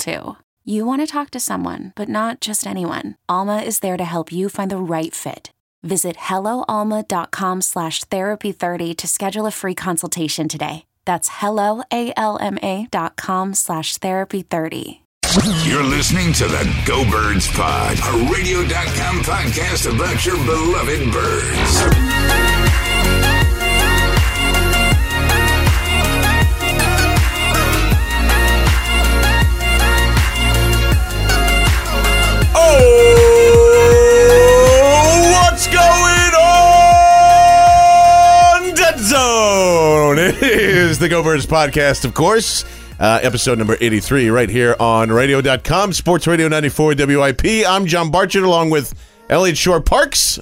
too. You want to talk to someone, but not just anyone. Alma is there to help you find the right fit. Visit helloalma.com slash therapy30 to schedule a free consultation today. That's helloalma dot com slash therapy30. You're listening to the Go Birds Pod, a radio.com podcast about your beloved birds. Going on, Dead Zone? It is the Go Birds podcast, of course. Uh, episode number 83 right here on radio.com, Sports Radio 94 WIP. I'm John Barchard along with Eliot Shorr-Parks.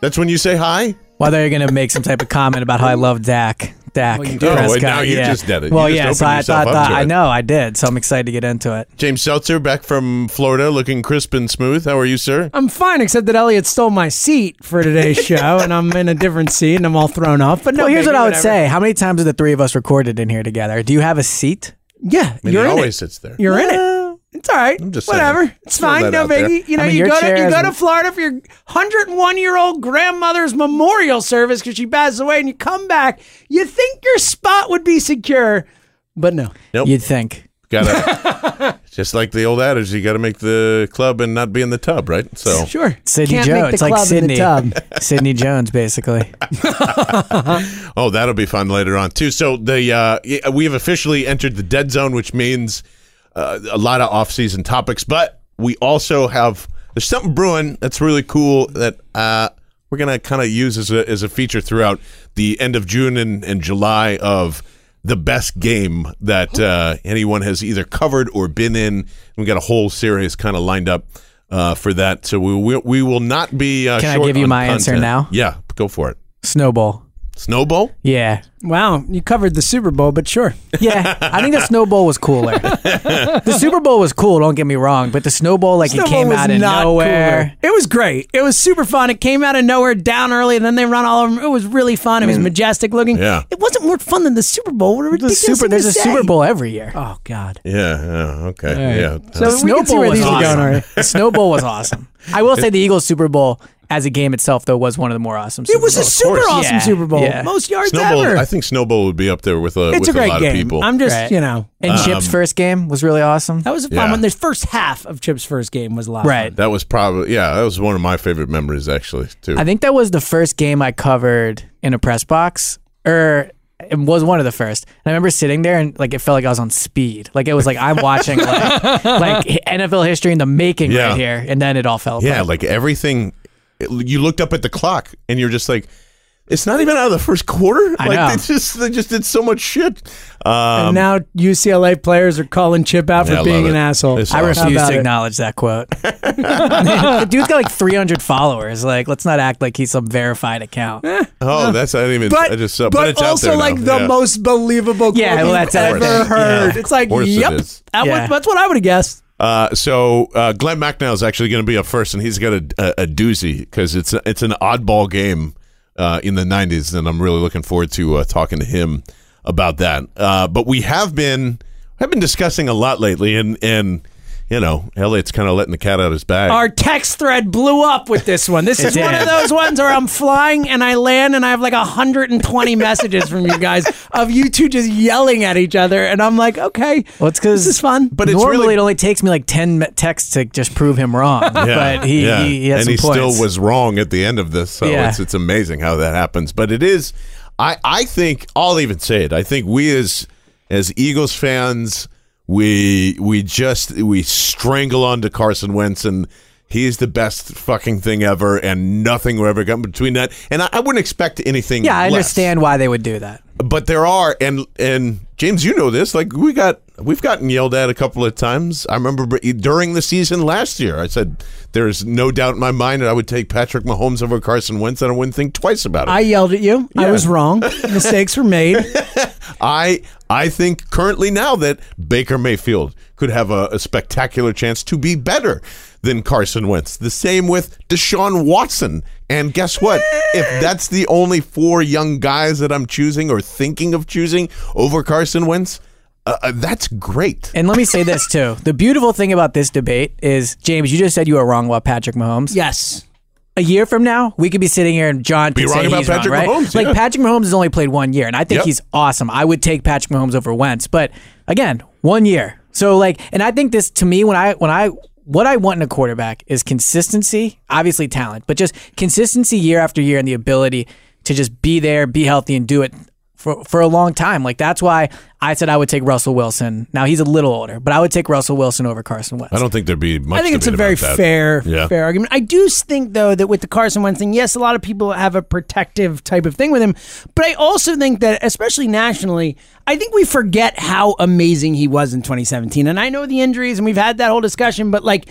That's when you say hi? Well, they're going to make some type of comment about how I love Dak. Dak Oh, Prescott. wait, now you yeah. just did it. Well, just yeah. opened So I yourself thought that I know I did. So I'm excited to get into it. James Seltzer back from Florida looking crisp and smooth. How are you, sir? I'm fine, except that Elliot stole my seat for today's show, and I'm in a different seat, and I'm all thrown off. But no, well, here's what I would whatever. say. How many times have the three of us recorded in here together? Do you have a seat? Yeah, I mean, you're he in always it. sits there. You're in it. It's all right. I'm just saying. Whatever. It's Throw fine. that No out biggie. You know, I mean, you go to you go to Florida for your 101 year old grandmother's memorial service because she passed away, and you come back. You think your spot would be secure, but no. Nope. You'd think. Gotta, just like the old adage, you got to make the club and not be in the tub, right? So, Sure. Sidney Can't Jones. It's like Sidney. Sidney Jones, basically. oh, that'll be fun later on too. So the uh, we have officially entered the dead zone, which means uh, a lot of off-season topics, but we also have there's something brewing that's really cool that uh, we're gonna kind of use as a as a feature throughout the end of June and, and July of the best game that uh, anyone has either covered or been in. We got a whole series kind of lined up. Uh, for that, so we we, we will not be. Uh, Can I give you my answer now? Yeah, go for it. Snowball. Snowball. Yeah. Wow, you covered the Super Bowl, but sure. Yeah, I think the snowball was cooler. the Super Bowl was cool. Don't get me wrong, but the snowball, like Snowball it came was out of nowhere. cooler. It was great. It was super fun. It came out of nowhere, down early, and then they run all over. 'em. It was really fun. It was mm. majestic looking. Yeah. It wasn't more fun than the Super Bowl. What a The ridiculous super, thing there's to a say. Super Bowl every year. Oh God. Yeah. yeah okay. Yeah. So The we can see where was these are awesome. going already. The snowball was awesome. I will say the Eagles Super Bowl as a game itself, though, was one of the more awesome. Super It was a super awesome Yeah, Super Bowl. yeah. Most yards Snowball. ever. I think Snowball would be up there with uh, a it's with a great lot game. of people. I'm just, Right. you know, And um, Chip's first game was really awesome. that was a fun Yeah. one. The first half of Chip's first game was a lot. Right. fun. that was probably yeah. That was one of my favorite memories actually too. I think that was the first game I covered in a press box, or it was one of the first. And I remember sitting there and like it felt like I was on speed. Like it was like I'm watching like, like NFL history in the making Yeah. right here, and then it all fell apart. yeah, like everything. It- you looked up at the clock and you're just like, It's not even out of the first quarter. I like know. they just they just did so much shit. Um, and now UCLA players are calling Chip out for Yeah, I being love an it. asshole. It's I awesome. refuse to it? acknowledge that quote. the dude's got like 300 followers. Like, let's not act like he's some verified account. oh, that's I didn't even. But, I just saw, but, but, it's also like the Yeah. most believable quote Yeah, well, you've that's ever heard. Yeah. It's like, Of it yep, that Yeah. was, that's what I would have guessed. Uh, so uh, Glenn McNeil is actually going to be up first, and he's got a, a, a doozy because it's it's an oddball game uh, in the '90s, and I'm really looking forward to uh, talking to him about that. Uh, but we have been have been discussing a lot lately, and and you know, Eliot's kind of letting the cat out of his bag. Our text thread blew up with this one. This is one of those ones where I'm flying and I land and I have like 120 messages from you guys of you two just yelling at each other. And I'm like, okay, Well, it's because this is fun. But it's normally really- it only takes me like 10 texts to just prove him wrong. Yeah, but he, yeah. he, he has and some he points. still was wrong at the end of this. So Yeah. it's it's amazing how that happens. But it is, I I think I'll even say it. I think we as as Eagles fans, we we just we strangle onto Carson Wentz and. He's the best fucking thing ever, and nothing will ever come between that. And I, I wouldn't expect anything. Yeah, I less. understand why they would do that. but there are, and and James, you know this. Like we got, we've gotten yelled at a couple of times. I remember during the season last year, I said there's no doubt in my mind that I would take Patrick Mahomes over Carson Wentz, and I wouldn't think twice about it. I yelled at you. I was wrong. Mistakes were made. I I think currently now that Baker Mayfield could have a, a spectacular chance to be better than Carson Wentz. The same with Deshaun Watson. And guess what? if that's the only four young guys that I'm choosing or thinking of choosing over Carson Wentz, uh, uh, that's great. And let me say this too. The beautiful thing about this debate is, James, you just said you were wrong about Patrick Mahomes. Yes. A year from now, we could be sitting here and John Be could wrong say about he's Patrick wrong, right? Mahomes, Like yeah. Patrick Mahomes has only played one year, and I think Yep. he's awesome. I would take Patrick Mahomes over Wentz, but again, one year. So like, and I think this to me when I when I what I want in a quarterback is consistency, obviously talent, but just consistency year after year and the ability to just be there, be healthy, and do it for for a long time. Like that's why I said I would take Russell Wilson. Now he's a little older, but I would take Russell Wilson over Carson Wentz. I don't think there'd be much I think it's a very that. fair, Yeah. fair argument. I do think though that with the Carson Wentz thing, yes, a lot of people have a protective type of thing with him, but I also think that, especially nationally, I think we forget how amazing he was in 2017. And I know the injuries, and we've had that whole discussion, but like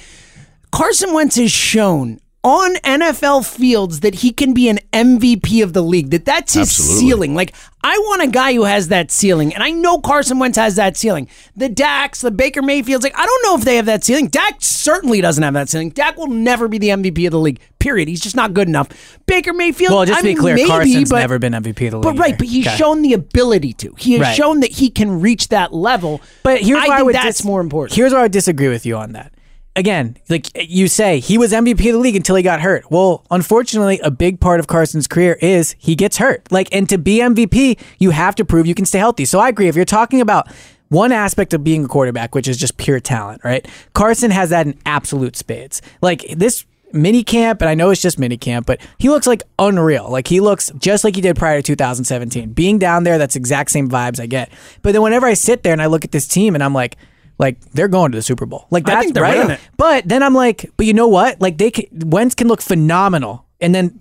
Carson Wentz has shown on NFL fields that he can be an MVP of the league. That that's his Absolutely. ceiling. Like I want a guy who has that ceiling, and I know Carson Wentz has that ceiling. The Dax, the Baker Mayfields, like I don't know if they have that ceiling. Dak certainly doesn't have that ceiling. Dak will never be the MVP of the league. Period. He's just not good enough. Baker Mayfield. Well, just I to be mean, clear, maybe, Carson's but, never been MVP of the league. But right, either. but he's Okay. shown the ability to. He has Right. shown that he can reach that level. But here's I why I would that's dis- more important. Here's where I would disagree with you on that. Again, like you say, he was MVP of the league until he got hurt. Well, unfortunately, a big part of Carson's career is he gets hurt. Like, and to be MVP, you have to prove you can stay healthy. So I agree. If you're talking about one aspect of being a quarterback, which is just pure talent, right? Carson has that in absolute spades. Like this mini camp, and I know it's just mini camp, but he looks like unreal. Like he looks just like he did prior to 2017. Being down there, that's exact same vibes I get. But then whenever I sit there and I look at this team and I'm like, like they're going to the Super Bowl. Like I that's think right. winning it. But then I'm like, but you know what? Like they can, Wentz can look phenomenal, and then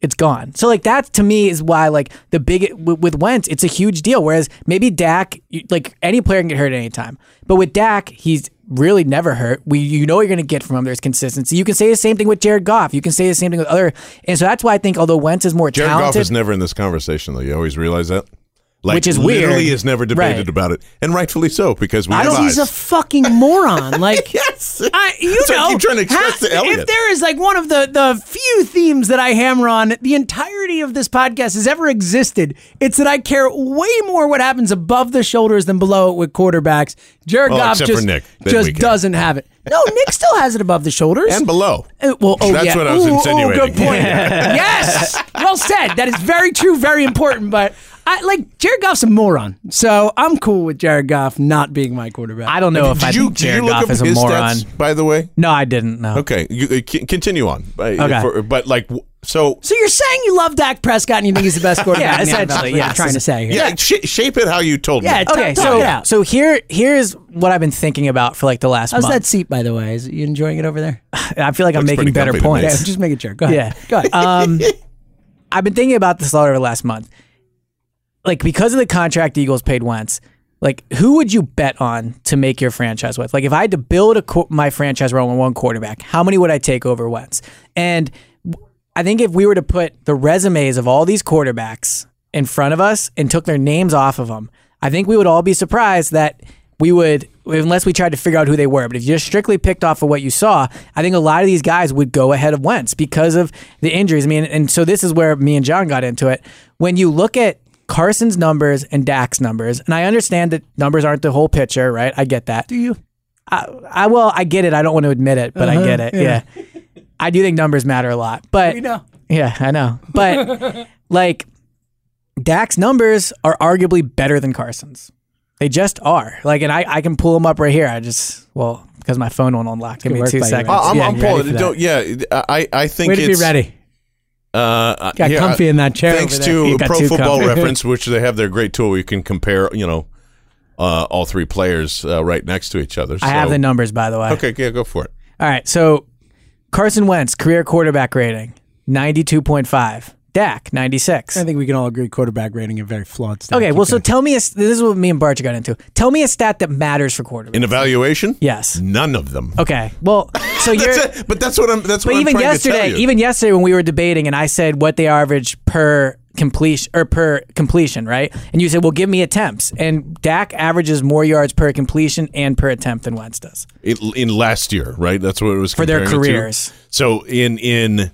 it's gone. So like that to me is why like the big with, with Wentz, it's a huge deal. Whereas maybe Dak, you- like any player can get hurt at any time, but with Dak, he's really never hurt. We you know what you're going to get from him. There's consistency. You can say the same thing with Jared Goff. You can say the same thing with other, and so that's why I think although Wentz is more Jared Goff is never in this conversation, though. You always realize that? Like, Which is literally weird. has never debated Right. about it. And rightfully so, because we I don't- He's a fucking moron. Like Yes. I, you That's what I keep trying to express ha- to Eliot. if there is like one of the the few themes that I hammer on the entirety of this podcast has ever existed, it's that I care way more what happens above the shoulders than below it with quarterbacks. Jared Well, Goff just Nick, just doesn't have it. No, Nick still has it above the shoulders and below. Uh, well, oh That's yeah. what I was Ooh, insinuating. good point. yes, well said. That is very true, very important. But I like Jared Goff's a moron, so I'm cool with Jared Goff not being my quarterback. I don't know if did I you, think did you Jared Goff is a moron. stats, by the way? No, I didn't. No. Okay, you, uh, c- continue on. Uh, Okay. for- but like, so So you're saying you love Dak Prescott and you think he's the best quarterback? Yeah, in the essentially, is what you're yes. Trying to say here. yeah, sh- shape it how you told Yeah, me. talk- Okay, talk so it out. so here here's what I've been thinking about for like the last How's month. that seat, by the way? Is you enjoying it over there? I feel like I'm making better comfy to me. points. Yeah, just make it sure. Go ahead. Yeah. Go ahead. Um, I've been thinking about this a lot over the last month. Like because of the contract Eagles paid Wentz, like who would you bet on to make your franchise with? Like if I had to build a co- my franchise around one quarterback, how many would I take over Wentz? And I think if we were to put the resumes of all these quarterbacks in front of us and took their names off of them, I think we would all be surprised that we would, unless we tried to figure out who they were. But if you just strictly picked off of what you saw, I think a lot of these guys would go ahead of Wentz because of the injuries. I mean, and so this is where me and John got into it. When you look at Carson's numbers and Dak's numbers, and I understand that numbers aren't the whole picture, right? I get that. Do you? I, I well, I get it. I don't want to admit it, but I Uh-huh, get it. yeah. Yeah. I do think numbers matter a lot, but We know. yeah, I know. But like Dak's numbers are arguably better than Carson's. They just are. Like, and I, I can pull them up right here. I just well because my phone won't unlock. Give me two seconds. man. I'm, yeah, I'm pulling. for that? Don't, yeah, I I think Way to be it's ready. Uh, Got here, comfy uh, in that chair. Thanks over there. to Pro Football comfy. Reference, which they have their great tool where you can compare, you know, uh, all three players uh, right next to each other. I have the numbers by the way. Okay, yeah, go for it. All right. So Carson Wentz career quarterback rating ninety two point five. Dak ninety six. I think we can all agree quarterback rating a very flawed stat. Okay, Keep well, so tell me a, this is what me and Barch got into. Tell me a stat that matters for quarterbacks. In evaluation, yes. none of them. Okay. Well, so you're. That's it. But that's what I'm. That's But what even I'm trying yesterday, to tell you. even yesterday when we were debating, and I said what they average per completion or per completion, right? And you said, "Well, give me attempts." And Dak averages more yards per completion and per attempt than Wentz does. in, in last year, right? That's what it was For their careers. So in in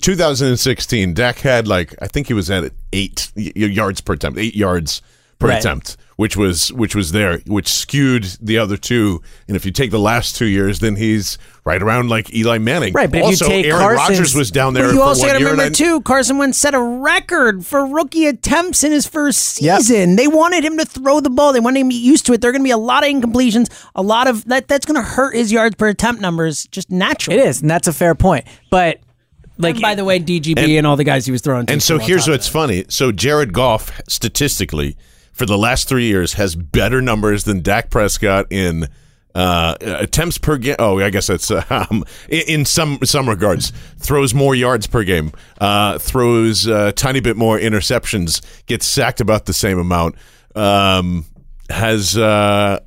2016, Dak had like I think he was at eight yards per attempt, eight yards per Right. attempt, which was which was there, which skewed the other two. And if you take the last two years, then he's right around like Eli Manning. Right, but if you also, take Aaron Rodgers was down there But you for also got to remember I- too, Carson Wentz set a record for rookie attempts in his first Yep. season. They wanted him to throw the ball. They wanted him to get used to it. There are going to be a lot of incompletions, a lot of that. That's going to hurt his yards per attempt numbers just naturally. It is, and that's a fair point. But like, And by the way, DGB and, all the guys he was throwing. to And so here's what's funny. So Jared Goff statistically for the last three years has better numbers than Dak Prescott in uh, attempts per game. Oh, I guess that's um, in, some some regards. Throws more yards per game. Uh, throws a tiny bit more interceptions. Gets sacked about the same amount. Um, has uh,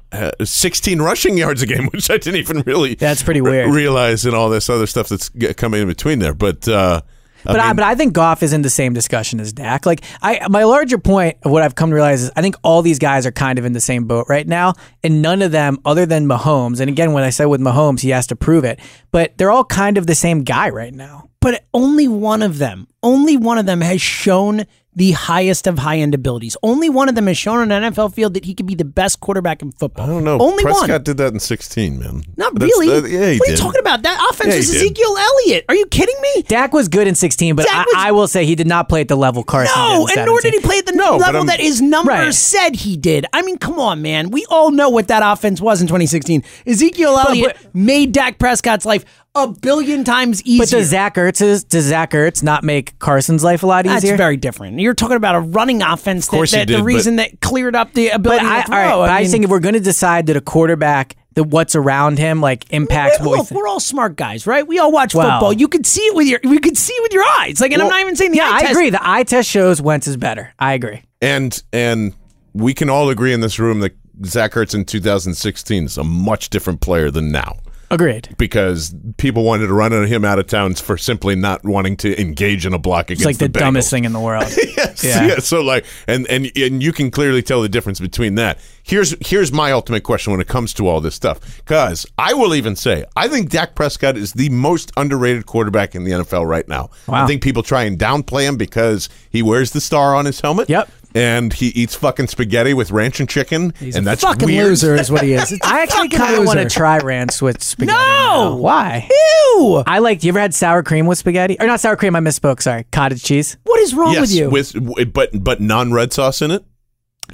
16 rushing yards a game, which I didn't even really That's pretty re- weird. realize, and all this other stuff that's coming in between there. But uh, But I, but I think Goff is in the same discussion as Dak. Like I, my larger point of what I've come to realize is I think all these guys are kind of in the same boat right now, and none of them, other than Mahomes, and again, when I said with Mahomes, he has to prove it, but they're all kind of the same guy right now. but only one of them, only one of them has shown the highest of high end abilities. Only one of them has shown on an NFL field that he could be the best quarterback in football. I don't know. Only Prescott one. did that in 16, man. Not That's- really. that- yeah, he what are did. you talking about? That offense Yeah, he was did. Ezekiel Elliott. Are you kidding me? Dak was good in 16, but I, was- I will say he did not play at the level Carson No, did in and nor did he play at the No, level that his numbers Right. said he did. I mean, come on, man. We all know what that offense was in 2016. Ezekiel Elliott made Dak Prescott's life a billion times easier. But does Zach Ertz does Zach Ertz not make Carson's life a lot easier? That's very different. You're talking about a running offense. That, course he that did, the reason that cleared up the but ability I, to throw. all right, but I, mean, just think if we're going to decide that a quarterback, that what's around him like impacts Look, what we look, think. we're all smart guys, right? We all watch Wow. football. You could see it with your, we could see it with your eyes. Like, and I'm not even saying the yeah, eye I test. agree. The eye test shows Wentz is better. I agree. And and we can all agree in this room that Zach Ertz in 2016 is a much different player than now Agreed. because people wanted to run him out of town for simply not wanting to engage in a block against It's like the, the dumbest Bengals. thing in the world. yes, Yeah. yeah. So like, and and and you can clearly tell the difference between that. Here's here's my ultimate question when it comes to all this stuff, because I will even say I think Dak Prescott is the most underrated quarterback in the NFL right now. Wow. I think people try and downplay him because he wears the star on his helmet. Yep. And he eats fucking spaghetti with ranch and chicken, He's and a that's fucking weird. loser, is what he is. It's a I actually fucking kind of want to loser. try ranch with spaghetti. No! now. Why? Ew! I like. You ever had sour cream with spaghetti? Or not sour cream? I misspoke. Sorry, cottage cheese. What is wrong yes, with you? with but but non red sauce in it,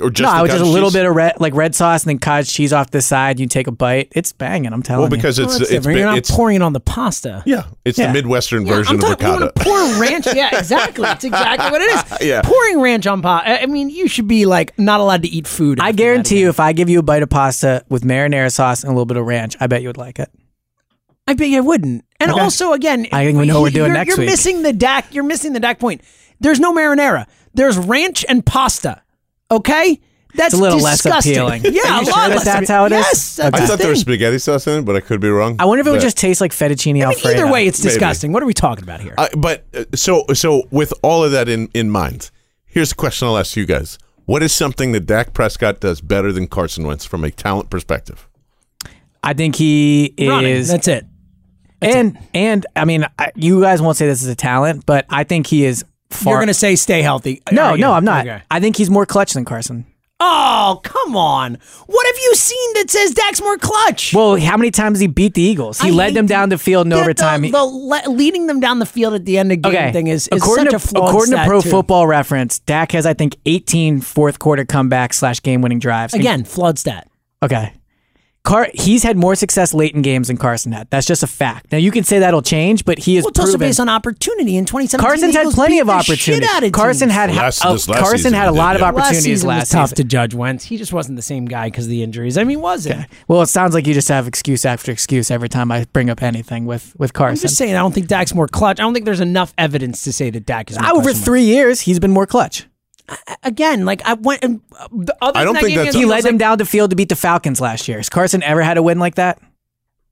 or just no, the I would just a little cheese? bit of red, like red sauce, and then cottage cheese off the side. You take a bite. It's banging. I'm telling Well, you. because Well, it's oh, that's it's different. You're not it's pouring it on the pasta. yeah, it's Yeah. the midwestern Yeah, version I'm of talking, you ricotta. wanna pour ranch. Yeah, exactly. It's exactly what it is. Yeah. Pouring ranch on pasta. I mean, you should be like not allowed to eat food. I guarantee you, if I give you a bite of pasta with marinara sauce and a little bit of ranch, I bet you would like it. I bet you I wouldn't. And Okay. also, again, I think we know what we're doing you're, next you're missing the Dak. You're missing the Dak point. There's no marinara. There's ranch and pasta. Okay? That's It's a little less disgusting. appealing. Yeah, Are a you lot sure that less that's how it is? Yes, that's I the thought there was thing. spaghetti sauce in it, but I could be wrong. I wonder if it would But- just taste like fettuccine I mean, alfredo. either way, it's Maybe. disgusting. What are we talking about here? Uh, but uh, so so with all of that in in mind, here's a question I'll ask you guys: What is something that Dak Prescott does better than Carson Wentz from a talent perspective? I think he Running. is. That's it. and and I mean, I, you guys won't say this is a talent, but I think he is far. You're going to say stay healthy. no, no, I'm not. Okay. I think he's more clutch than Carson. Oh, come on. What have you seen that says Dak's more clutch? Well, how many times he beat the Eagles? He I led them down the field in the- overtime. The, He- the le- leading them down the field at the end of game okay, thing is, is according such to according to Pro too. Football Reference, Dak has I think 18 fourth quarter comeback slash game winning drives. Again, flawed stat. okay. Car- he's had more success late in games than Carson had. That's just a fact. Now you can say that'll change, but he is Well, it's also based on opportunity. In 2017, Carson's the had plenty of the shit opportunities. out of Carson teams. had Last- uh, last Carson season had a lot did, of yeah. Last opportunities season was last tough season. to judge Wentz. He just wasn't the same guy because of the injuries. I mean, he wasn't. Well, it sounds like you just have excuse after excuse every time I bring up anything with with Carson. I'm just saying, I don't think Dak's more clutch. I don't think there's enough evidence to say that Dak is more Over three years, he's been more clutch. Wentz. Again, like I went. And, uh, the other I don't than that think game that's He led them like, down the field to beat the Falcons last year. Has Carson ever had a win like that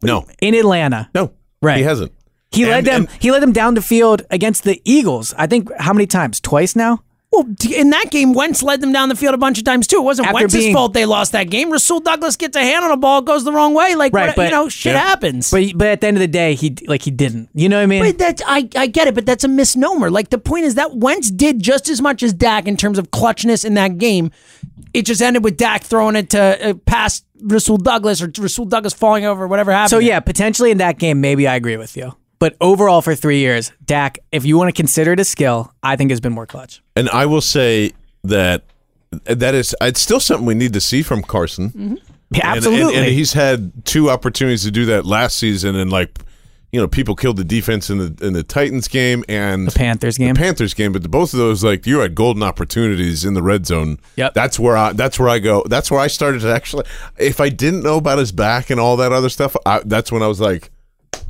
No, in Atlanta? no, Right. He hasn't. He led And- them. and- he led them down the field against the Eagles. I think how many times? Twice now. Well, in that game, Wentz led them down the field a bunch of times too. It wasn't After Wentz's being- fault they lost that game. Rasul Douglas gets a hand on a ball, goes the wrong way. Like, Right, what- but- you know, shit Yeah. happens. But but at the end of the day, he like he didn't. You know what I mean? But that's I, I get it, but that's a misnomer. Like the point is that Wentz did just as much as Dak in terms of clutchness in that game. It just ended with Dak throwing it to uh, past Rasul Douglas or Rasul Douglas falling over, whatever happened. So yeah, potentially in that game, maybe I agree with you. But overall, for three years, Dak, if you want to consider it a skill, I think has been more clutch. And I will say that that is it's still something we need to see from Carson. Mm-hmm. Yeah, And- absolutely. And, and he's had two opportunities to do that last season, and like, you know, people killed the defense in the in the Titans game and the Panthers game. the Panthers game, but the, both of those, like, you had golden opportunities in the red zone. Yep. That's where I. That's where I go. That's where I started to actually. If I didn't know about his back and all that other stuff, I, that's when I was like,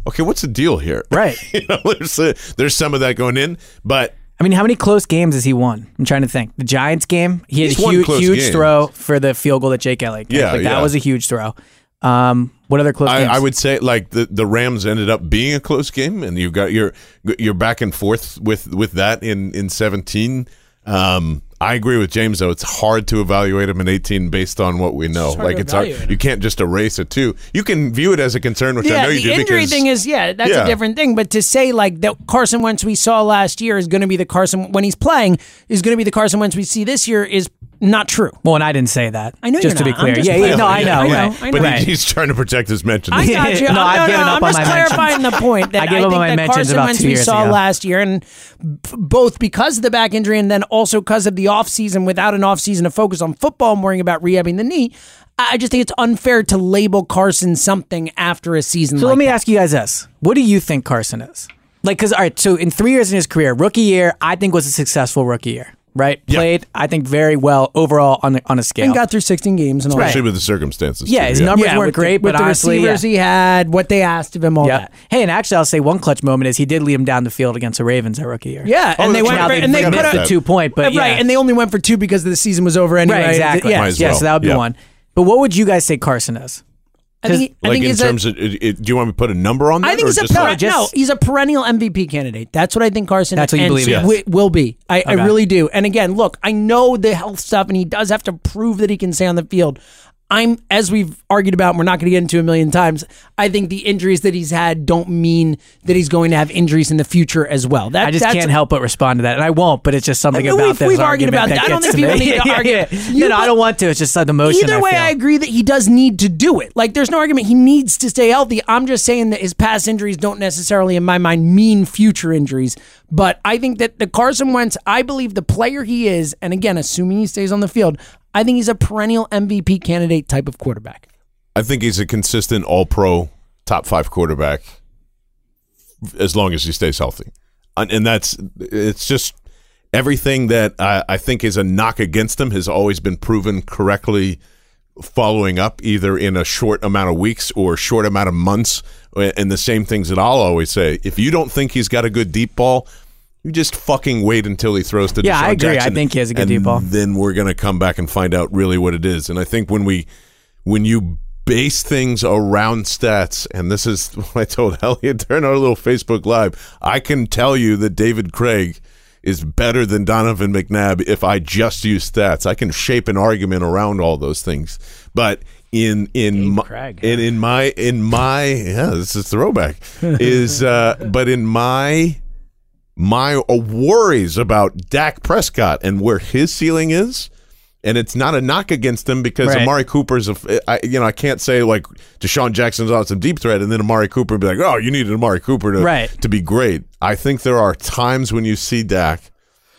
okay, what's the deal here? Right. you know, there's a, there's some of that going in, but I mean, how many close games has he won? I'm trying to think. The Giants game, he had He's a huge, huge throw for the field goal that Jake Elliott. kicked. Yeah, like, that yeah. was a huge throw. Um, what other close I, games? I would say like the, the Rams ended up being a close game, and you got your you're back and forth with with that in in 17. Um, I agree with James though; it's hard to evaluate him in 18 based on what we know. hard Like it's hard. him. You can't just erase it too. You can view it as a concern, which I know you do. the injury because, thing is yeah, that's Yeah. a different thing. But to say like that Carson Wentz we saw last year is going to be the Carson when he's playing is going to be the Carson Wentz we see this year is not true. well, and I didn't say that. I know just you're to be not. I'm clear. just yeah, yeah, playing. no, I know. I know, right. I know. but he- Right. he's trying to protect his mentions. I got you. No, I'm, I've no, given no, up I'm on just my mentions. clarifying the point that I I, gave up think on my that mentions Carson about Wentz two we years saw ago. last year, and f- both because of the back injury and then also because of the offseason without an offseason to focus on football and worrying about rehabbing the knee. I I just think it's unfair to label Carson something after a season. So like let me that. ask you guys this: What do you think Carson is? Like, because all right, so in three years in his career, rookie year, I think was a successful rookie year. Right, played I think very well overall on the, on a scale. and got through 16 games and all especially that. with the circumstances. Yeah, too, his numbers Yeah, weren't with the- great, with but the honestly, yeah. receivers he had, what they asked of him, all Yeah. that. Hey, and actually, I'll say one clutch moment is he did lead him down the field against the Ravens that rookie year. Yeah, Oh, and they went right. for, and they they missed the two point, but yeah. right, and they only went for two because the season was over anyway. right, exactly. Yeah, Might yeah, well. so that would be Yeah. one. But what would you guys say Carson is? I think, he- I think in he's terms a, of, it, it, do you want me to put a number on that? I think or he's a per- like- no, he's a perennial MVP candidate. That's what I think Carson. That's what you and believe, yes. wi- will be. I, I really do. And again, look, I know the health stuff, and he does have to prove that he can stay on the field. I'm as we've argued about. and We're not going to get into a million times. I think the injuries that he's had don't mean that he's going to have injuries in the future as well. That, I just can't help but respond to that, and I won't. But it's just something I mean, about we've- this we've argued about that. I don't think people me. need to Yeah, argue. yeah. You- no, no, I don't want to. It's just like the motion. Either I way, feel. I agree that he does need to do it. Like, there's no argument. He needs to stay healthy. I'm just saying that his past injuries don't necessarily, in my mind, mean future injuries. But I think that the Carson Wentz, I believe the player he is, and again, assuming he stays on the field, I think he's a perennial MVP candidate type of quarterback. I think he's a consistent All Pro, top five quarterback, as long as he stays healthy, and, that's it's just everything that I, I think is a knock against him has always been proven correctly. Following up either in a short amount of weeks or short amount of months, and the same things that I'll always say: if you don't think he's got a good deep ball, You just fucking wait until he throws to Yeah, DeSean I agree. I think he has a good deep ball. Then we're gonna come back and find out really what it is. And I think when we when you base things around stats, and this is what I told Eliot during our little Facebook live, I can tell you that David Craig is better than Donovan McNabb if I just use stats. I can shape an argument around all those things. But in in my, Craig, in in my in my yeah, this is throwback is uh but in my my uh, worries about Dak Prescott and where his ceiling is, and it's not a knock against him because Right. Amari Cooper's a, I, you know, I can't say like DeSean Jackson's on some deep threat and then Amari Cooper be like, oh, you needed Amari Cooper to Right. to be great. I think there are times when you see Dak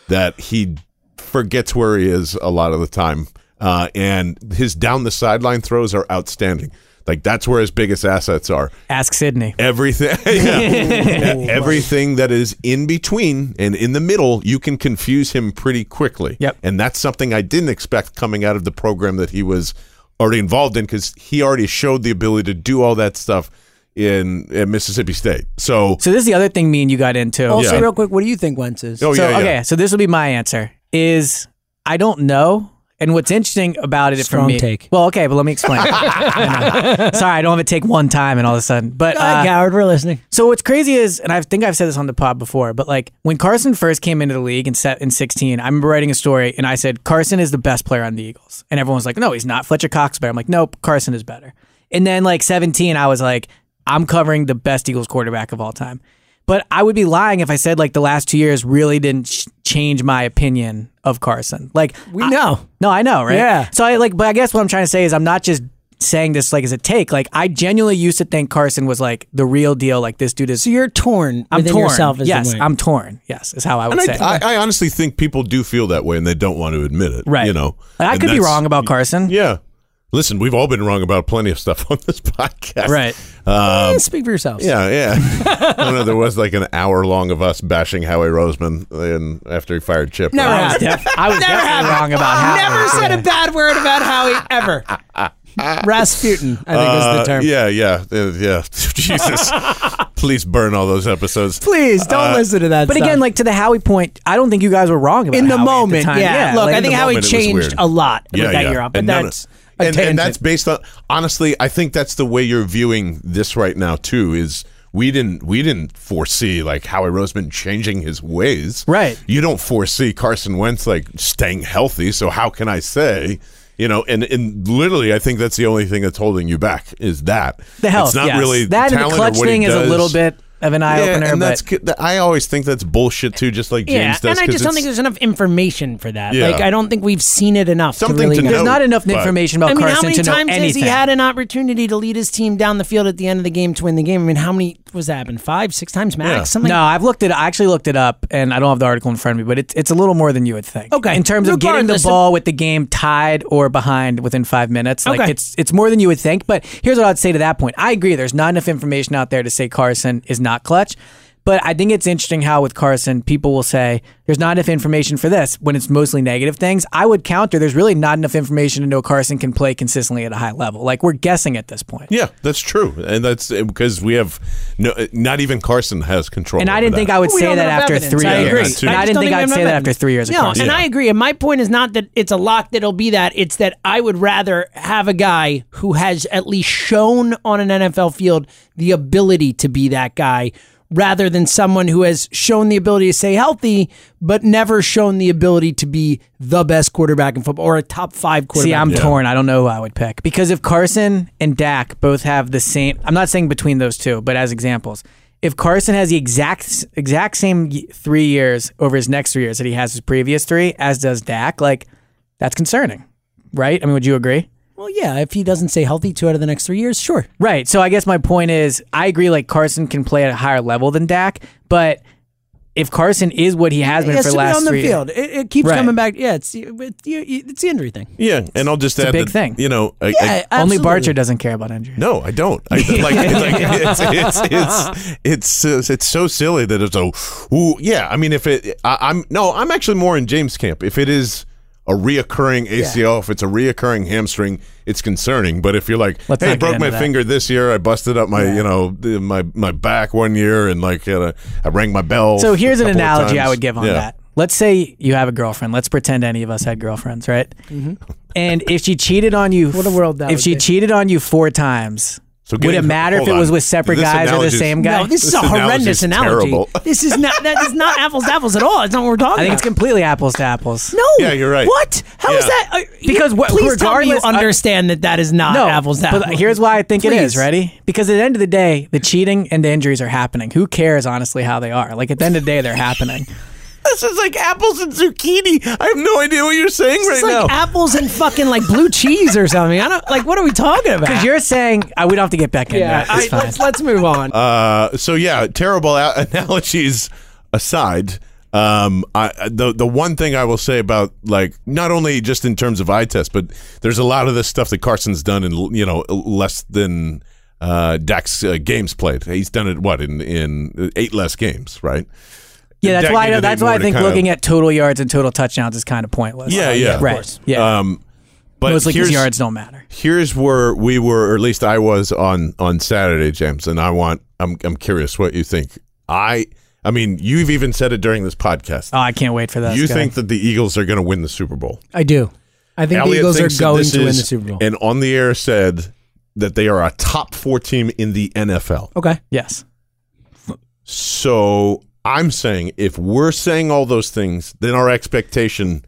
that he forgets where he is a lot of the time, uh, and his down the sideline throws are outstanding. Like that's where his biggest assets are Ask Sidney. everything yeah. Oh, everything that is in between and in the middle you can confuse him pretty quickly Yep. and that's something i didn't expect coming out of the program that he was already involved in because he already showed the ability to do all that stuff in at mississippi state so So this is the other thing me and you got into. Also, Yeah. real quick, what do you think Wentz is? oh so yeah, yeah. okay, so this will be my answer. Is I don't know. And what's interesting about it Strong for me, take. well, okay, but let me explain. Sorry, I don't have to take one time and all of a sudden. But uh, Howard, we're listening. So what's crazy is, and I think I've said this on the pod before, but like when Carson first came into the league in set in 16, I remember writing a story and I said Carson is the best player on the Eagles, and everyone was like, no, he's not. Fletcher Cox better. I'm like, nope, Carson is better. And then like 17, I was like, I'm covering the best Eagles quarterback of all time. But I would be lying if I said like the last two years really didn't ch- change my opinion of Carson. Like We I- know. no, I know, right? Yeah. So I like, but I guess what I'm trying to say is I'm not just saying this like as a take. Like I genuinely used to think Carson was like the real deal. Like this dude is. So you're torn I'm torn. yourself as yes, the I'm torn. Yes, is how I would and say. I, I, I honestly think people do feel that way and they don't want to admit it right. you know Like, I And could be wrong about Carson. yeah listen we've all been wrong about plenty of stuff on this podcast Right. um, Eh, Speak for yourselves. Yeah, yeah. I don't know. There was like an hour long of us bashing Howie Roseman and after he fired Chip. Never I was, def- I was Never definitely wrong about Howie. Never said a bad word about Howie ever. Rasputin, I think was the Uh, term. yeah, yeah, uh, yeah. Jesus, please burn all those episodes. Please don't Uh, listen to that. But stuff. again, like to the Howie point, I don't think you guys were wrong about in the Howie at moment, time. yeah. Look, like, I think Howie moment changed a lot Yeah, with that yeah. year up, but And none of- that's a and, and that's based on honestly. I think that's the way you're viewing this right now too. Is we didn't we didn't foresee like Howie Roseman changing his ways. Right. You don't foresee Carson Wentz like staying healthy. So how can I say? You know, and, and literally, I think that's the only thing that's holding you back is that the health. It's not yes. really that and the talent or clutch thing is a little bit of an eye yeah, opener. and but that's good. I always think that's bullshit too. Just like James yeah, does. and I just don't think there's enough information for that. Yeah. Like, I don't think we've seen it enough. Something to really to know. there's not enough but- information about I mean, how Carson many to know times has he had an opportunity to lead his team down the field at the end of the game to win the game? I mean, how many was that happened? Five, six times max? Yeah. Something. no, I've looked it. I actually looked it up, and I don't have the article in front of me, but it's it's a little more than you would think. Okay. in terms of getting the ball with the game tied or behind within five minutes, like Okay. it's it's more than you would think. But here's what I'd say to that point: I agree. There's not enough information out there to say Carson is not clutch. But I think it's interesting how with Carson, people will say there's not enough information for this when it's mostly negative things. I would counter there's really not enough information to know Carson can play consistently at a high level. Like we're guessing at this point. Yeah, that's true, and that's eh, because we have no. Eh, not even Carson has control. And I didn't that. think I would We say that after evidence. three I years. agree. Yeah, too. And I, just didn't think I'd have say that after three years of No, Carson. and I agree. And my point is not that it's a lock that it'll be that. It's that I would rather have a guy who has at least shown on an NFL field the ability to be that guy rather than someone who has shown the ability to stay healthy but never shown the ability to be the best quarterback in football or a top five quarterback. See, I'm Yeah. torn. I don't know who I would pick because if Carson and Dak both have the same, I'm not saying between those two, but as examples, if Carson has the exact exact same three years over his next three years that he has his previous three, as does Dak, like that's concerning, right? I mean, would you agree? Well, yeah, if he doesn't stay healthy two out of the next three years, sure. Right. So I guess my point is, I agree. Like Carson can play at a higher level than Dak, but if Carson is what he has He been has for to the be last on the three, field. It, it keeps Right. coming back. Yeah, it's it's, it's the injury thing. Yeah, and I'll just It's a add big that, thing. You know, I, Yeah, I, only. Barcher doesn't care about injuries. no, I don't. I, like, it's, like it's, it's, it's, it's, it's so silly that it's a, ooh, yeah. I mean, if it, I, I'm no, I'm actually more in James' camp. If it is a reoccurring ACL, if it's a reoccurring hamstring, it's concerning. But if you're like, Let's hey, I broke my that. finger this year, I busted up my, you know, my my back one year, and like had a, I rang my bell. So here's an analogy I would give on Yeah. that. Let's say you have a girlfriend. Let's pretend any of us had girlfriends, right? Mm-hmm. And if she cheated on you, What a world that if would she be. cheated on you four times, So would it matter if it was with separate This guys or the same guy? No, this, is a horrendous is analogy. This is not that is not apples to apples at all. It's not what we're talking I think about. it's completely apples to apples. no. Yeah, you're right. What? How is Yeah. that? Uh, you- Because what- please tell me you regardless, I- understand that that is not No, apples to apples. but here's why I think it is. Ready? Because at the end of the day, the cheating and the injuries are happening. Who cares, honestly, how they are? Like at the end of the day, they're happening. This is like apples and zucchini. I have no idea what you're saying It's right like now. apples and fucking like blue cheese or something. I don't like. What are we talking about? Because you're saying uh, we don't have to get back in. yeah. it. It's I- fine. let's let's move on. Uh, so yeah, terrible a- analogies aside, um, I the the one thing I will say about like not only just in terms of eye test, but there's a lot of this stuff that Carson's done in you know less than uh, Dak's uh, games played. He's done it what in in eight less games, right? Yeah, that's why. needed That's why I think kind of- looking at total yards and total touchdowns is kind of pointless. Yeah, yeah, of right. course. Yeah, Um, but mostly because yards don't matter. here's where we were, or at least I was on on Saturday, James, and I want I'm I'm curious what you think. I I mean, you've even said it during this podcast. Oh, I can't wait for that. you think that the Eagles are going to win the Super Bowl? I do. I think the Eagles are going to win the Super Bowl. And on the air said that they are a top four team in the NFL. okay. yes. So I'm saying if we're saying all those things, then our expectation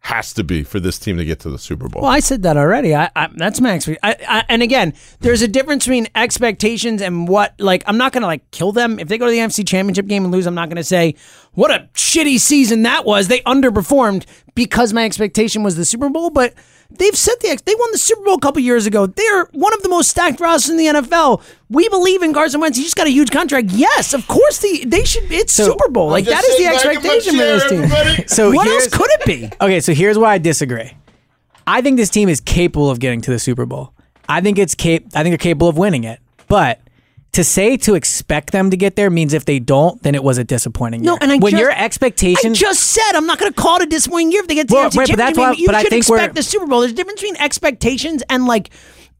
has to be for this team to get to the Super Bowl. Well, I said that already. I, I that's my expectation. And again, there's a difference between expectations and what. Like, I'm not gonna like kill them if they go to the NFC Championship game and lose. I'm not gonna say what a shitty season that was. They underperformed because my expectation was the Super Bowl. But they've set the ex- they won the Super Bowl a couple years ago. They're one of the most stacked rosters in the NFL. We believe in Carson Wentz. He just got a huge contract. Yes, of course. The they should. It's Super Bowl. Like that is the expectation for this team. So what else could it be? Okay, so here's why I disagree. I think this team is capable of getting to the Super Bowl. I think it's cap- I think they're capable of winning it. But to say to expect them to get there means if they don't, then it was a disappointing year. No, and I when just- your I just said I'm not going to call it a disappointing year if they get to Well, the right, but that's why- You but I should think expect the Super Bowl. There's a difference between expectations and like,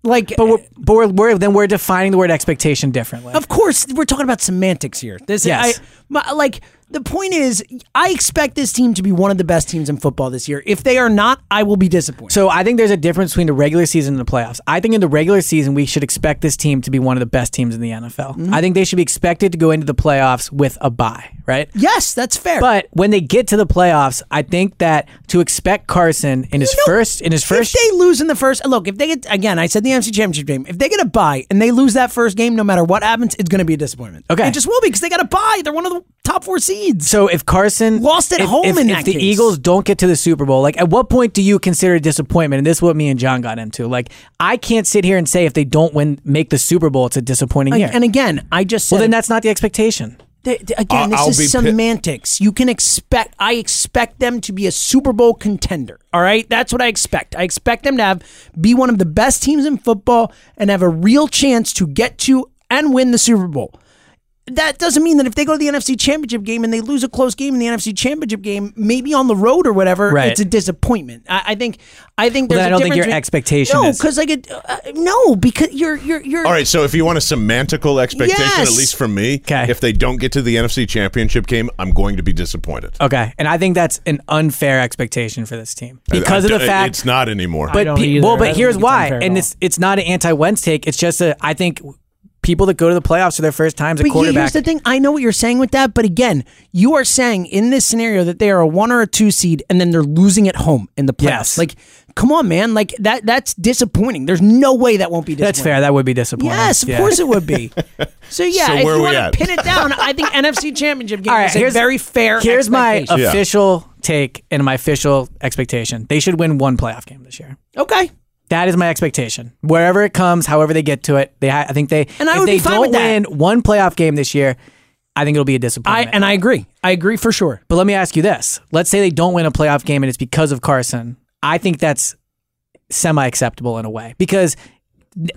like. but we're, but we're, we're then we're defining the word expectation differently. of course, we're talking about semantics here. This, Yes. I, my, like the point is, I expect this team to be one of the best teams in football this year. If they are not, I will be disappointed. So I think there's a difference between the regular season and the playoffs. I think in the regular season we should expect this team to be one of the best teams in the NFL. Mm-hmm. I think they should be expected to go into the playoffs with a bye, right? yes, that's fair. But when they get to the playoffs, I think that to expect Carson in his You know, first in his first if they lose in the first look, if they get again, I said the NFC Championship game. If they get a bye and they lose that first game, no matter what happens, it's going to be a disappointment. Okay. it just will be because they got a bye. They're one of the top four seeds. So if Carson Lost at if, home if, in if that the case. Eagles don't get to the Super Bowl, like at what point do you consider a disappointment? And this is what me and John got into. Like I can't sit here and say if they don't win, make the Super Bowl, it's a disappointing year. And again, I just said well, then that's not the expectation. Th- th- again, I'll- I'll this is pi- semantics. you can expect. I expect them to be a Super Bowl contender. All right, that's what I expect. I expect them to have be one of the best teams in football and have a real chance to get to and win the Super Bowl. That doesn't mean that if they go to the NFC Championship game and they lose a close game in the NFC Championship game, maybe on the road or whatever, Right. it's a disappointment. I, I think. I think. Well, there's then I a don't think difference your between- expectation No, is- because like it. Uh, no, because you're you're you're. All right, so if you want a semantical expectation, Yes. at least from me, 'Kay. if they don't get to the NFC Championship game, I'm going to be disappointed. Okay, and I think that's an unfair expectation for this team because I- of the fact. it's not anymore. But don't pe- well, but here's why, and it's it's not an anti-Wentz take. It's just a I think people that go to the playoffs for their first times at But yeah, quarterback. here's the thing. I know what you're saying with that, but again, you are saying in this scenario that they are a one or a two seed, and then they're losing at home in the playoffs. Yes. Like, come on, man. Like that. That's disappointing. There's no way that won't be. That's fair. That would be disappointing. Yes, of Yeah. course it would be. So yeah, So if you want to pin it down, I think NFC Championship game All right, is a here's very fair. Here's my expectation. Yeah. official take and my official expectation. They should win one playoff game this year. okay. That is my expectation. Wherever it comes, however they get to it, they ha- I think they. And I if would they be fine don't with that. win one playoff game this year, I think it'll be a I disappointment. and I agree. I agree for sure. But let me ask you this: Let's say they don't win a playoff game and it's because of Carson. I think that's semi acceptable in a way because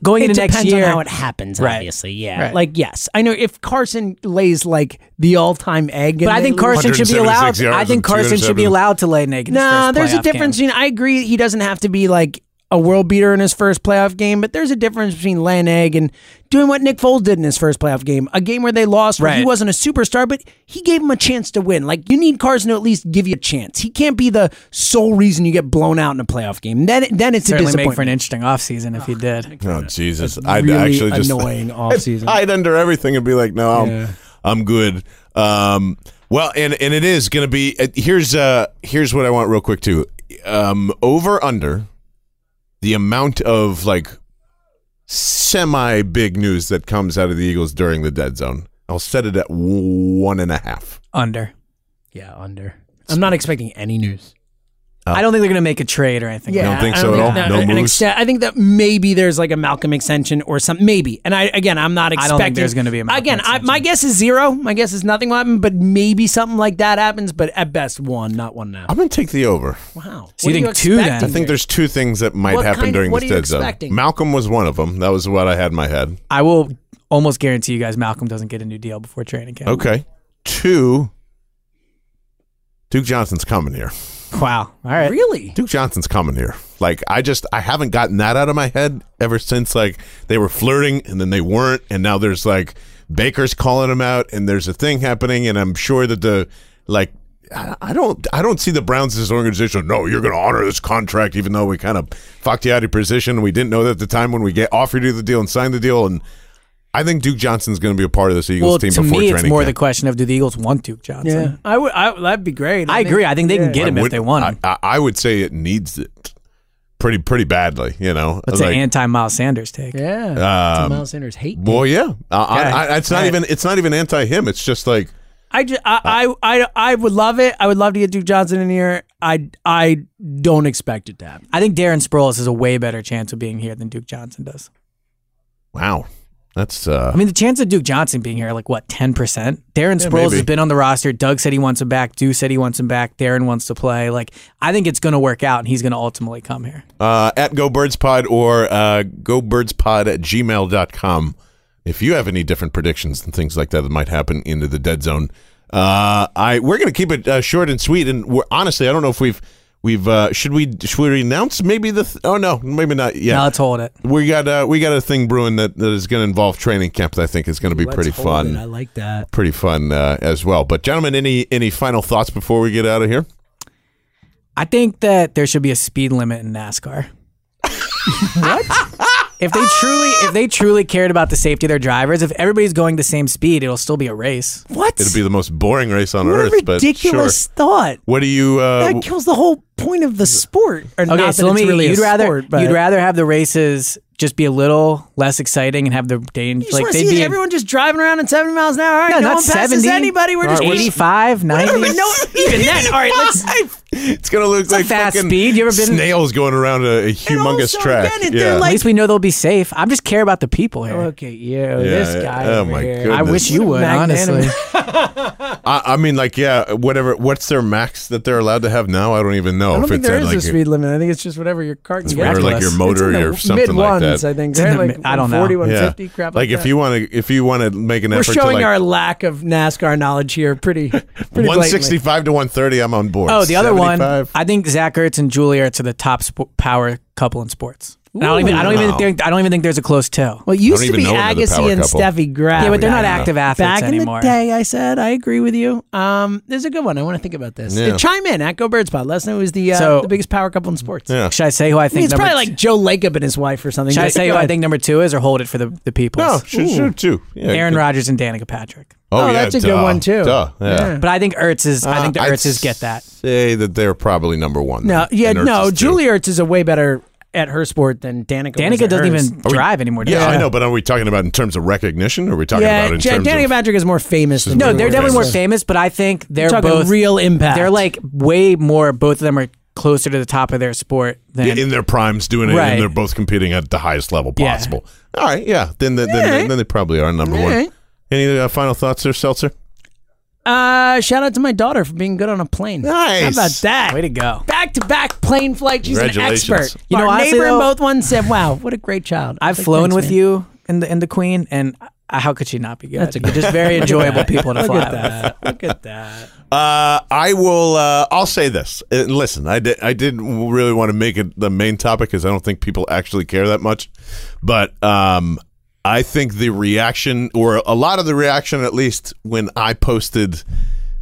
going it into next depends year, on how it happens. Right. Obviously, yeah. Right. Like yes, I know if Carson lays like the all-time egg, but I think Carson should be allowed. yards I think and Carson should be 207. allowed to lay an egg. In his No, first there's a playoff difference game. between. I agree, he doesn't have to be like a world beater in his first playoff game, but there's a difference between laying egg and doing what Nick Foles did in his first playoff game, a game where they lost, where he wasn't a superstar, but he gave him a chance to win. Like you need Carson to at least give you a chance. He can't be the sole reason you get blown out in a playoff game. Then, then it's a Certainly disappointment. make for an interesting offseason if he did. Oh Jesus! I'd really actually just annoying offseason. hide under everything and be like, no, I'm, Yeah. I'm good. Um, well, and and it is going to be. Uh, here's uh here's what I want real quick too. Um, over under the amount of like semi big news that comes out of the Eagles during the dead zone. I'll set it at one and a half. Under. yeah, under. I'm not expecting any news. I don't think they're going to make a trade or anything. You don't think so at all? that- No an moves? extent- I think that maybe there's like a Malcolm extension or something. Maybe, and I again, I'm not I expecting. don't think there's gonna be a Malcolm again. I, extension. my guess is zero. My guess is nothing will happen, but maybe something like that happens. But at best, one, not one now. I'm going to take the over. Wow. So you What are think two then? expecting I think there's two things that might What happen kind- during what this are you dead zone. Malcolm was one of them. That was what I had in my head. I will almost guarantee you guys Malcolm doesn't get a new deal before training camp. Okay. Two. Duke Johnson's coming here. Wow. All right. really. Duke Johnson's coming here. Like I just I haven't gotten that out of my head ever since like they were flirting and then they weren't and now there's like Baker's calling him out and there's a thing happening and I'm sure that the like I I don't I don't see the Browns as an organization. No, you're going to honor this contract, even though we kind of fucked you out of your position. We didn't know that at the time when we get offered you the deal and signed the deal. And I think Duke Johnson's going to be a part of this Eagles Well, team to before me, training it's more the question of do the Eagles want Duke Johnson? Yeah, I would. I, that'd be great. I agree. I think they can yeah. get him I if they want him. I, I, I would say it needs it pretty pretty badly. You know, That's Like, an anti Miles Sanders take. Yeah. Um, Miles Sanders hate. Well, yeah. Uh, I, I, it's not All right. even. It's not even anti him. It's just like I, just, I, I, I, I would love it. I would love to get Duke Johnson in here. I, I don't expect it to happen. I think Darren Sproles has a way better chance of being here than Duke Johnson does. wow. That's uh. I mean, the chance of Duke Johnson being here, like what, ten percent? Darren Yeah, Sproles maybe. has been on the roster. Doug said he wants him back. Dew said he wants him back. Darren wants to play. Like, I think it's going to work out, and he's going to ultimately come here. uh, at Go Birds Pod or uh, GoBirdsPod at gmail.com. If you have any different predictions and things like that that might happen into the dead zone, uh, I we're gonna keep it uh, short and sweet. And we're honestly, I don't know if we've we've uh, should we should we announce maybe the th- oh no maybe not yet. Now let's hold it. we got uh, we got a thing brewing that, that is going to involve training camp that I think is going to be pretty fun. I like that. pretty fun uh, as well. But gentlemen, any any final thoughts before we get out of here? I think that there should be a speed limit in NASCAR. what? If they truly, if they truly cared about the safety of their drivers, if everybody's going the same speed, it'll still be a race. What? It'll be the most boring race on what earth. a but ridiculous sure. thought. What do you? Uh, That kills the whole point of the sport. Or Okay, not so let it's me. really a you'd rather sport, but you'd rather have the races just be a little less exciting and have the danger. You just Like want to they'd see be everyone just driving around at 70 miles an hour. All right, No, no, not one passes 70. anybody. We're just All right, 85, 90. Whatever, no, even then. All right, let's. it's going to look like fast speed. You ever been- snails going around a, a humongous also, track? again, yeah. they're At least we know they'll be safe. I just care about the people here. Okay, you, this yeah. guy. Oh, my here. goodness. I wish you would, honestly. I, I mean, like, yeah, whatever. What's their max that they're allowed to have now? I don't even know. I don't if think it's there like, a speed limit. I think it's just whatever your car can It's get. whatever, like your motor It's or something mid like ones, that. I think they're like mid- I don't know. 140, Yeah. 150, crap like like if that. you want to, if you want to make an effort, We're effort showing to our lack of NASCAR knowledge here pretty, pretty blatantly. 165 to 130, I'm on board. Oh, the other one. I think Zach Ertz and Julie Ertz are the top sp- power couple in sports. And I don't even. I don't even think. I don't even think there's a close two. Well, it used to be even know another Agassi and couple. Steffi Graf. Yeah, but they're not Yeah. active athletes Back in the day, I said I agree with you. Um, there's a good one. I want to think about this. Yeah. Uh, chime in at Go Birds Pod. Let us know who's the uh, So- the biggest power couple in sports. Yeah. Should I say who I I think? mean, it's number probably like Joe Lacob and his wife or something. Should I But say go who I think number two is, or hold it for the the people? No, should, should too. Yeah, Aaron. Rodgers and Danica Patrick. Oh, Oh, yeah, that's a good one, too. Duh, yeah. Yeah. But I think Ertz is. I think the Uh, I'd get that. Say that they're probably number one. No, then, yeah, no. is. Julie Ertz is a way better at her sport than Danica. was Danica at doesn't hers. even drive anymore. does Yeah. I know, but are we talking about in terms of recognition, or are we talking Yeah, about in Ja- terms Danica of? Patrick is more famous. Than No, More they're definitely more famous. famous, but I think they're talking both real impact. They're like way more. Both of them are closer to the top of their sport than in their primes, doing it, Right. and they're both competing at the highest level Yeah. possible. All right, yeah, then then, then, Alright. then they probably are number one. Alright. Any uh, final thoughts there, Seltzer? Uh, shout out to my daughter for being good on a plane. Nice. How about that? Way to go. Back to back plane flight. She's an Congratulations. expert. You know, Our honestly, neighbor in though- both ones said, "Wow, what a great child." I I've like, flown "Thanks, with man." you in the in the Queen, and uh, how could she not be good? That's a You're good- just very enjoyable people to that. fly Look at with. that. Look at that. Uh, I will. Uh, I'll say this. Uh, listen, I did. I didn't really want to make it the main topic because I don't think people actually care that much. But um, I think the reaction, or a lot of the reaction, at least when I posted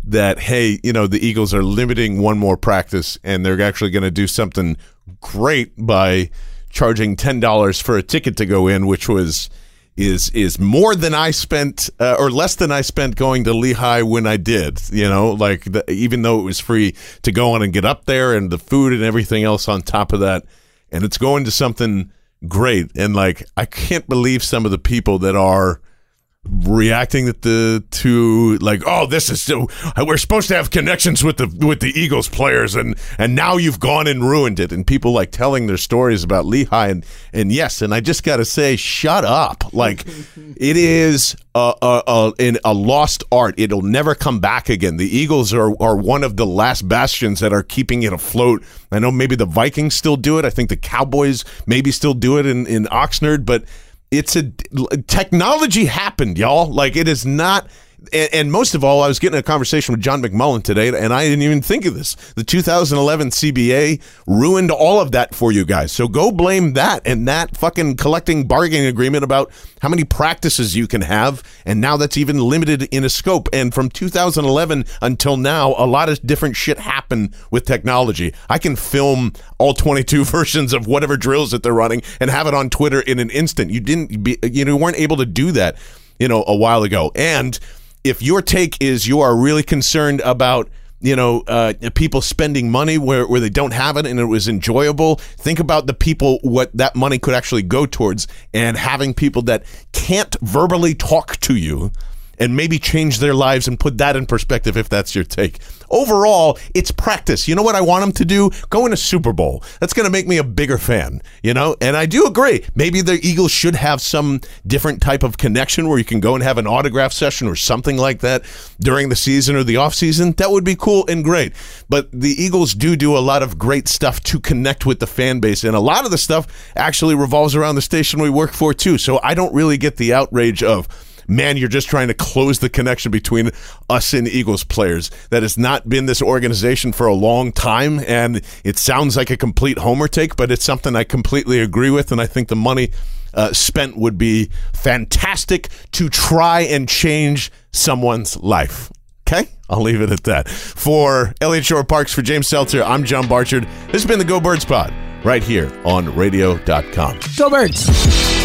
that, hey, you know, the Eagles are limiting one more practice, and they're actually going to do something great by charging ten dollars for a ticket to go in, which was is is more than I spent uh, or less than I spent going to Lehigh when I did. You know, like the, even though it was free to go on and get up there and the food and everything else on top of that, and it's going to something great. And like I can't believe some of the people that are reacting that the to like oh this is so we're supposed to have connections with the with the Eagles players and and now you've gone and ruined it. And people like telling their stories about Lehigh and and yes and I just got to say shut up. Like it is a a, a, in a lost art. It'll never come back again. The Eagles are are one of the last bastions that are keeping it afloat. I know maybe the Vikings still do it. I think the Cowboys maybe still do it in in Oxnard but it's a technology happened, y'all. Like it is not. And, and most of all, I was getting a conversation with John McMullen today, and I didn't even think of this. The 2011 CBA ruined all of that for you guys. So go blame that and that fucking collecting bargaining agreement about how many practices you can have, and now that's even limited in a scope. And from 2011 until now, a lot of different shit happened with technology. I can film all 22 versions of whatever drills that they're running and have it on Twitter in an instant. You didn't be, you weren't able to do that, you know, a while ago. And if your take is you are really concerned about you know uh, people spending money where, where they don't have it and it was enjoyable think about the people what that money could actually go towards. And having people that can't verbally talk to you and maybe change their lives and put that in perspective if that's your take. Overall, it's practice. You know what I want them to do? Go in a Super Bowl. That's going to make me a bigger fan, you know? And I do agree. Maybe the Eagles should have some different type of connection where you can go and have an autograph session or something like that during the season or the offseason. That would be cool and great. But the Eagles do do a lot of great stuff to connect with the fan base. And a lot of the stuff actually revolves around the station we work for, too. So I don't really get the outrage of, man, you're just trying to close the connection between us and Eagles players. That has not been this organization for a long time, and it sounds like a complete homer take, but it's something I completely agree with, and I think the money uh, spent would be fantastic to try and change someone's life. Okay, I'll leave it at that. For Eliot Shorr-Parks, for James Seltzer, I'm John Barchard. This has been the Go Birds Pod right here on radio.com. Go Birds.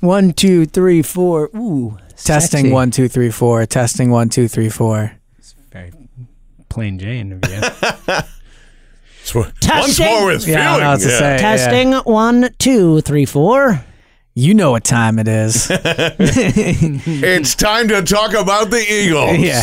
One, two, three, four. Ooh. Testing sexy. one, two, three, four. Testing one, two, three, four. Very plain Jane of you. Once Testing. more with Yeah, I don't know what to feeling. say. Testing one, two, three, four. You know what time it is. It's time to talk about the Eagles. yeah.